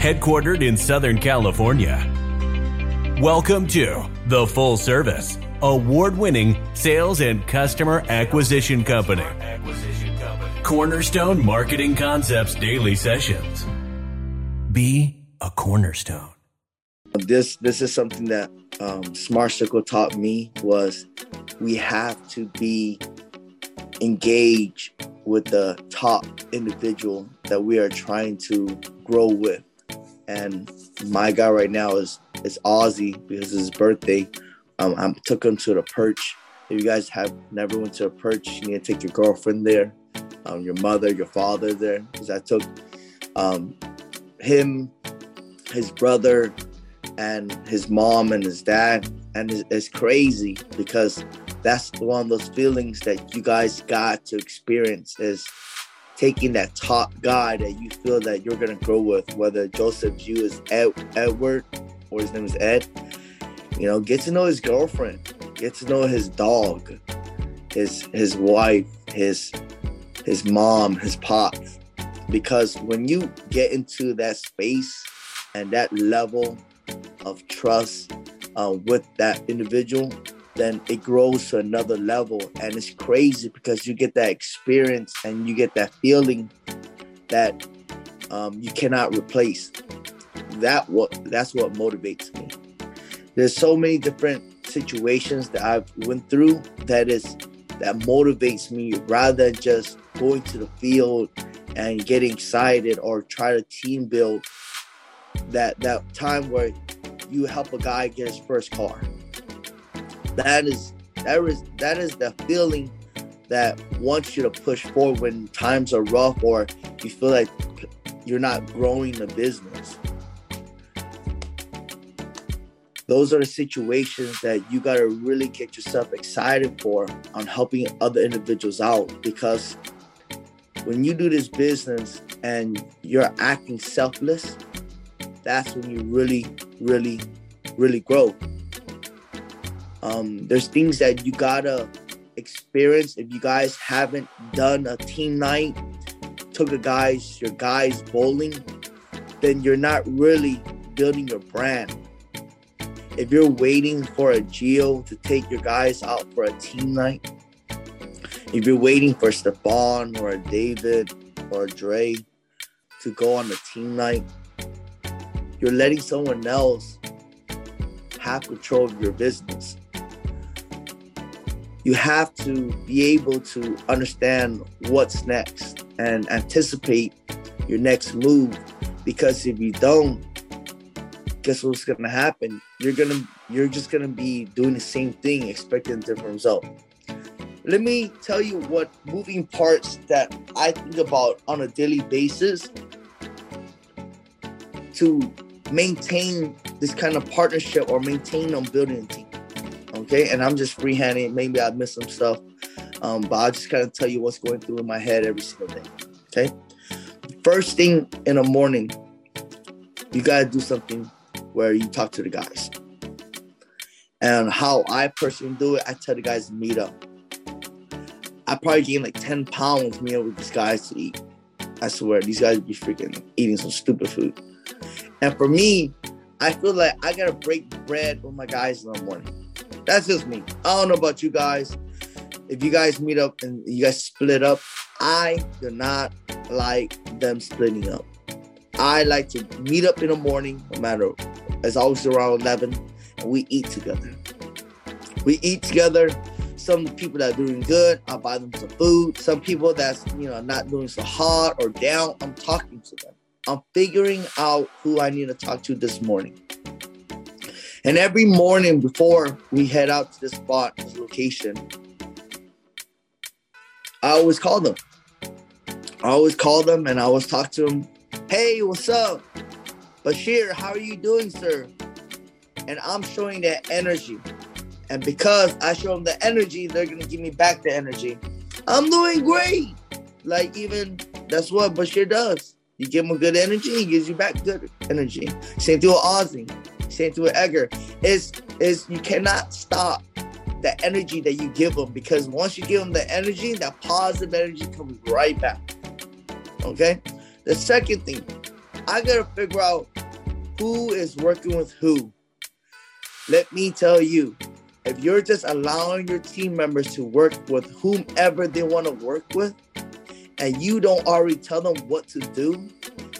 headquartered in Southern California. Welcome to The Full Service, award winning sales and customer acquisition company. Cornerstone Marketing Concepts Daily Sessions. Be a cornerstone. This this is something that um, Smart Circle taught me was we have to be engaged with the top individual that we are trying to grow with. And my guy right now is is Ozzy because it's his birthday. Um, I took him to the perch. If you guys have never went to a perch, you need to take your girlfriend there, um, your mother, your father there. Because I took um, him, his brother, and his mom and his dad, and it's, it's crazy because that's one of those feelings that you guys got to experience is taking that top guy that you feel that you're gonna grow with, whether Joseph Jew is Ed, Edward or his name is Ed. You know, get to know his girlfriend, get to know his dog, his his wife, his his mom, his pops. Because when you get into that space and that level of trust uh, with that individual, then it grows to another level. And it's crazy because you get that experience and you get that feeling that um, you cannot replace. That what that's what motivates me. There's so many different situations that I've went through that is that motivates me rather than just going to the field and getting excited or try to team build that that time where you help a guy get his first car that is that is that is the feeling that wants you to push forward when times are rough or you feel like you're not growing the business. Those are the situations that you got to really get yourself excited for on helping other individuals out because when you do this business and you're acting selfless, that's when you really, really, really grow. Um, there's things that you gotta experience if you guys haven't done a team night, took a guys your guys bowling, then you're not really building your brand. If you're waiting for a Geo to take your guys out for a team night, if you're waiting for Stefan or a David or a Dre to go on a team night, you're letting someone else have control of your business you have to be able to understand what's next and anticipate your next move because if you don't guess what's going to happen? You're to you're just to be doing the same thing expecting a different result. Let me tell you what moving parts that i think about on a daily basis to maintain this kind of partnership or maintain on building a team Okay, and I'm just freehanding. Maybe I missed some stuff, um, but I'll just kind of tell you what's going through in my head every single day. Okay, first thing in the morning, you gotta do something where you talk to the guys. And how I personally do it, I tell the guys to meet up. I probably gained like 10 pounds meeting with these guys to eat. I swear, these guys be freaking eating some stupid food. And for me, I feel like I gotta break bread with my guys in the morning. That's just me. I don't know about you guys. If you guys meet up and you guys split up, I do not like them splitting up. I like to meet up in the morning, no matter it's always around 11, and we eat together. We eat together. Some people that are doing good, I buy them some food. Some people that's you know not doing so hard or down, I'm talking to them. I'm figuring out who I need to talk to this morning. And every morning before we head out to this spot, this location, I always call them. I always call them and I always talk to them. Hey, what's up? Bashir, how are you doing, sir? And I'm showing that energy. And because I show them the energy, they're gonna give me back the energy. I'm doing great. Like even that's what Bashir does. You give him a good energy, he gives you back good energy. Same thing with Ozzy saying to Edgar is is you cannot stop the energy that you give them because once you give them the energy, that positive energy comes right back. Okay. The second thing, I gotta figure out who is working with who. Let me tell you, if you're just allowing your team members to work with whomever they want to work with, and you don't already tell them what to do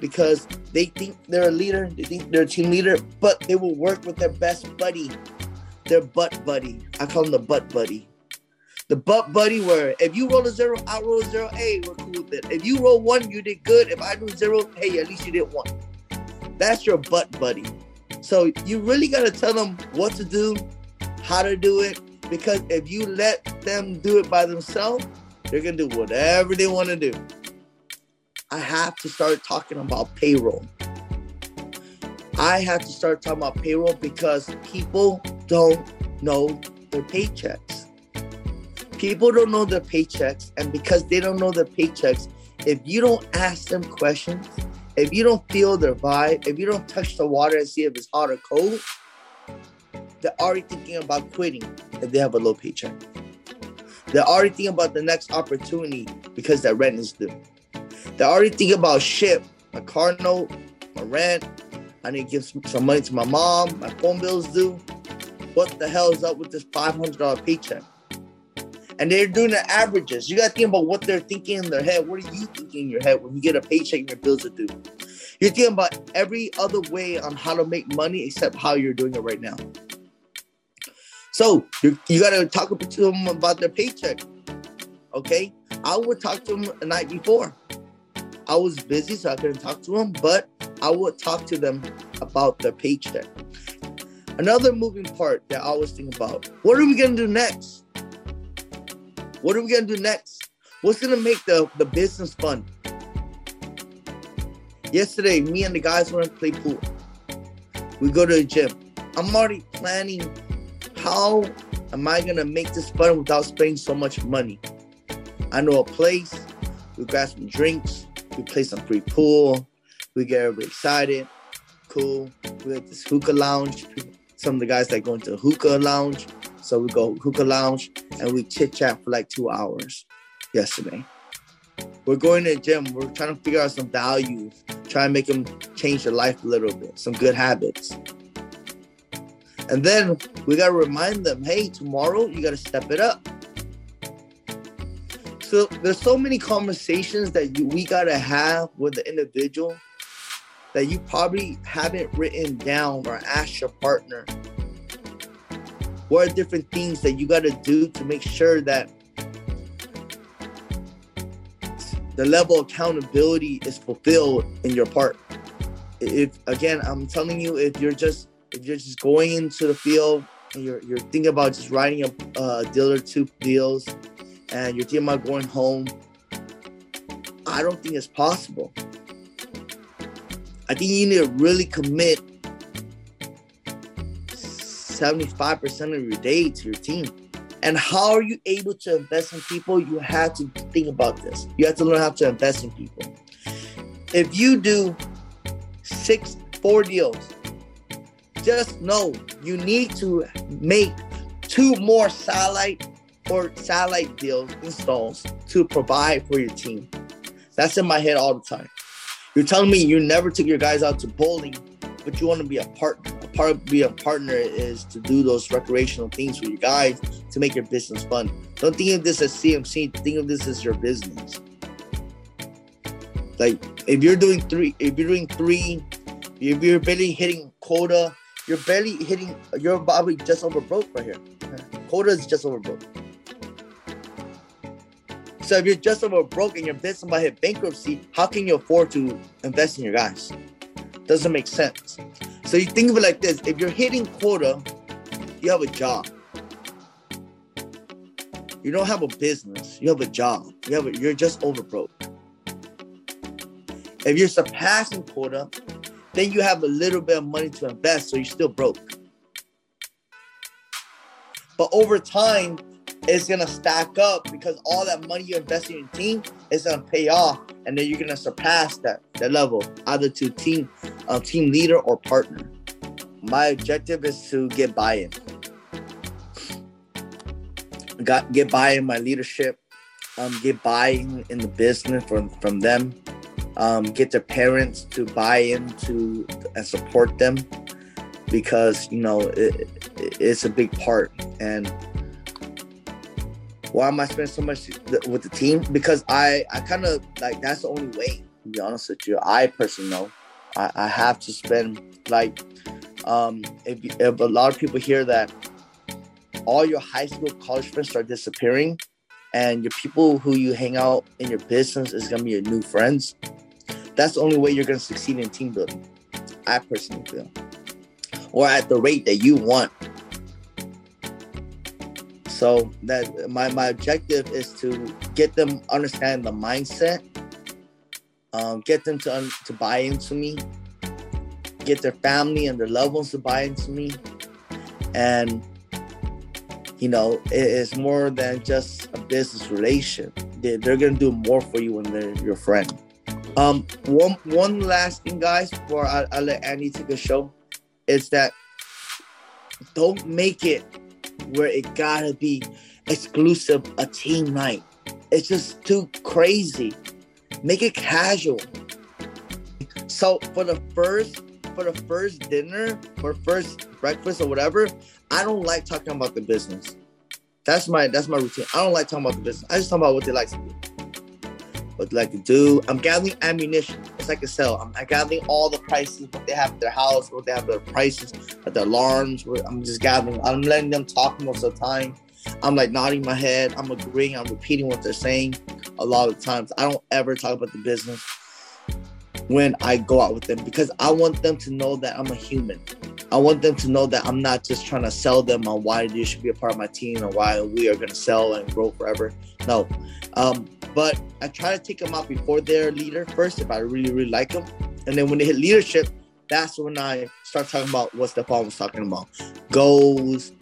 because they think they're a leader, they think they're a team leader, but they will work with their best buddy, their butt buddy. I call him the butt buddy. The butt buddy, where if you roll a zero, I roll a zero, hey, we're cool with it. If you roll one, you did good. If I do zero, hey, at least you did one. That's your butt buddy. So you really got to tell them what to do, how to do it, because if you let them do it by themselves, they're to do whatever they want to do. I have to start talking about payroll. I have to start talking about payroll because people don't know their paychecks. People don't know their paychecks, and because they don't know their paychecks, if you don't ask them questions, if you don't feel their vibe, if you don't touch the water and see if it's hot or cold, they're already thinking about quitting if they have a low paycheck. They're already thinking about the next opportunity because their rent is due. They're already thinking about shit, my car note, my rent. I need to give some, some money to my mom, my phone bills due. What the hell is up with this $500 paycheck? and they're doing the averages. You got to think about what they're thinking in their head. What are you thinking in your head when you get a paycheck and your bills are due? You're thinking about every other way on how to make money except how you're doing it right now. So you, you got to talk to them about their paycheck. Okay, I would talk to them the night before. I was busy, so I couldn't talk to them, but I would talk to them about their paycheck. Another moving part that I always think about: what are we gonna do next? What are we gonna do next? What's gonna make the, the business fun? Yesterday, me and the guys went to play pool. We go to the gym. I'm already planning how am I gonna make this fun without spending so much money. I know a place. We grab some drinks. We play some free pool. We get everybody excited. Cool. We have this hookah lounge. Some of the guys that go into hookah lounge. So we go hookah lounge and we chit chat for like two hours yesterday. We're going to the gym. We're trying to figure out some values, try and make them change their life a little bit, some good habits. And then we got to remind them hey, tomorrow you got to step it up. So there's so many conversations that you, we got to have with the individual that you probably haven't written down or asked your partner what are different things that you got to do to make sure that the level of accountability is fulfilled in your part. If again i'm telling you if you're just if you're just going into the field and you're you're thinking about just writing a uh, deal or two deals and thinking about going home i don't think it's possible i think you need to really commit 75% of your day to your team. And how are you able to invest in people? You have to think about this. You have to learn how to invest in people. If you do six, four deals, just know you need to make two more satellite or satellite deals installs to provide for your team. That's in my head all the time. You're telling me you never took your guys out to bowling, but you want to be a partner part be a partner is to do those recreational things for your guys to make your business fun. Don't think of this as CMC. Think of this as your business. Like if you're doing three, if you're doing three, if you're barely hitting quota, you're barely hitting. You're probably just over broke right here. Quota is just over broke. So if you're just over broke and your business might hit bankruptcy, how can you afford to invest in your guys? Doesn't make sense. So you think of it like this: if you're hitting quota, you have a job. You don't have a business. You have a job. You have a, you're just over broke. If you're surpassing quota, then you have a little bit of money to invest, so you're still broke. But over time, it's gonna stack up because all that money you invest in your team is gonna pay off, and then you're gonna surpass that that level, either to team uh, team leader or partner. My objective is to get buy-in. Got get buy-in my leadership, um, get buy-in in the business from from them, um, get their parents to buy into and support them because you know it, it's a big part and why am i spending so much with the team? Because i i kind of like that's the only way to be honest with you. I personally know. I, I have to spend like um if, if a lot of people hear that all your high school college friends start disappearing and your people who you hang out in your business is to be your new friends that's the only way you're to succeed in team building. I personally feel. Or at the rate that you want so that my, my objective is to get them understand the mindset um, get them to, to buy into me get their family and their loved ones to buy into me. And you know it is more than just a business relation. They're, they're gonna do more for you when they're your friend. Um one one last thing guys before I, I let andy take a show is that don't make it where it gotta be exclusive a team night it's just too crazy make it casual so for the first for the first dinner or first breakfast or whatever I don't like talking about the business. That's my that's my routine. I don't like talking about the business. I just talk about what they like to do. What they like to do. I'm gathering ammunition. It's like a cell. I'm, I'm gathering all the prices, what they have at their house, what they have their prices, at their alarms. I'm just gathering. I'm letting them talk most of the time. I'm like nodding my head. I'm agreeing. I'm repeating what they're saying. A lot of times, I don't ever talk about the business when I go out with them because I want them to know that I'm a human. I want them to know that I'm not just trying to sell them on why you should be a part of my team or why we are going to sell and grow forever. No. Um, but I try to take them out before they're leader first if I really, really like them. And then when they hit leadership, that's when I start talking about what Stefan was talking about goals,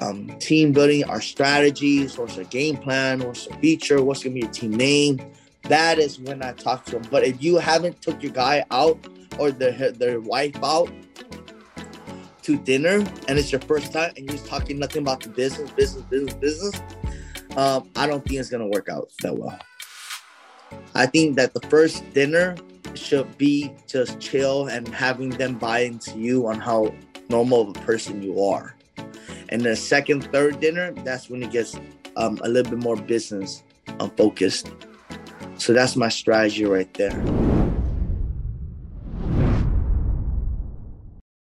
um, team building, our strategies, what's our game plan, what's the feature, what's going to be your team name. That is when I talk to them. But if you haven't took your guy out or their, their wife out, to dinner and it's your first time and you're talking nothing about the business, business, business, business, um, I don't think it's gonna work out that well. I think that the first dinner should be just chill and having them buy into you on how normal of a person you are. And the second, third dinner, that's when it gets um, a little bit more business um, focused. So that's my strategy right there.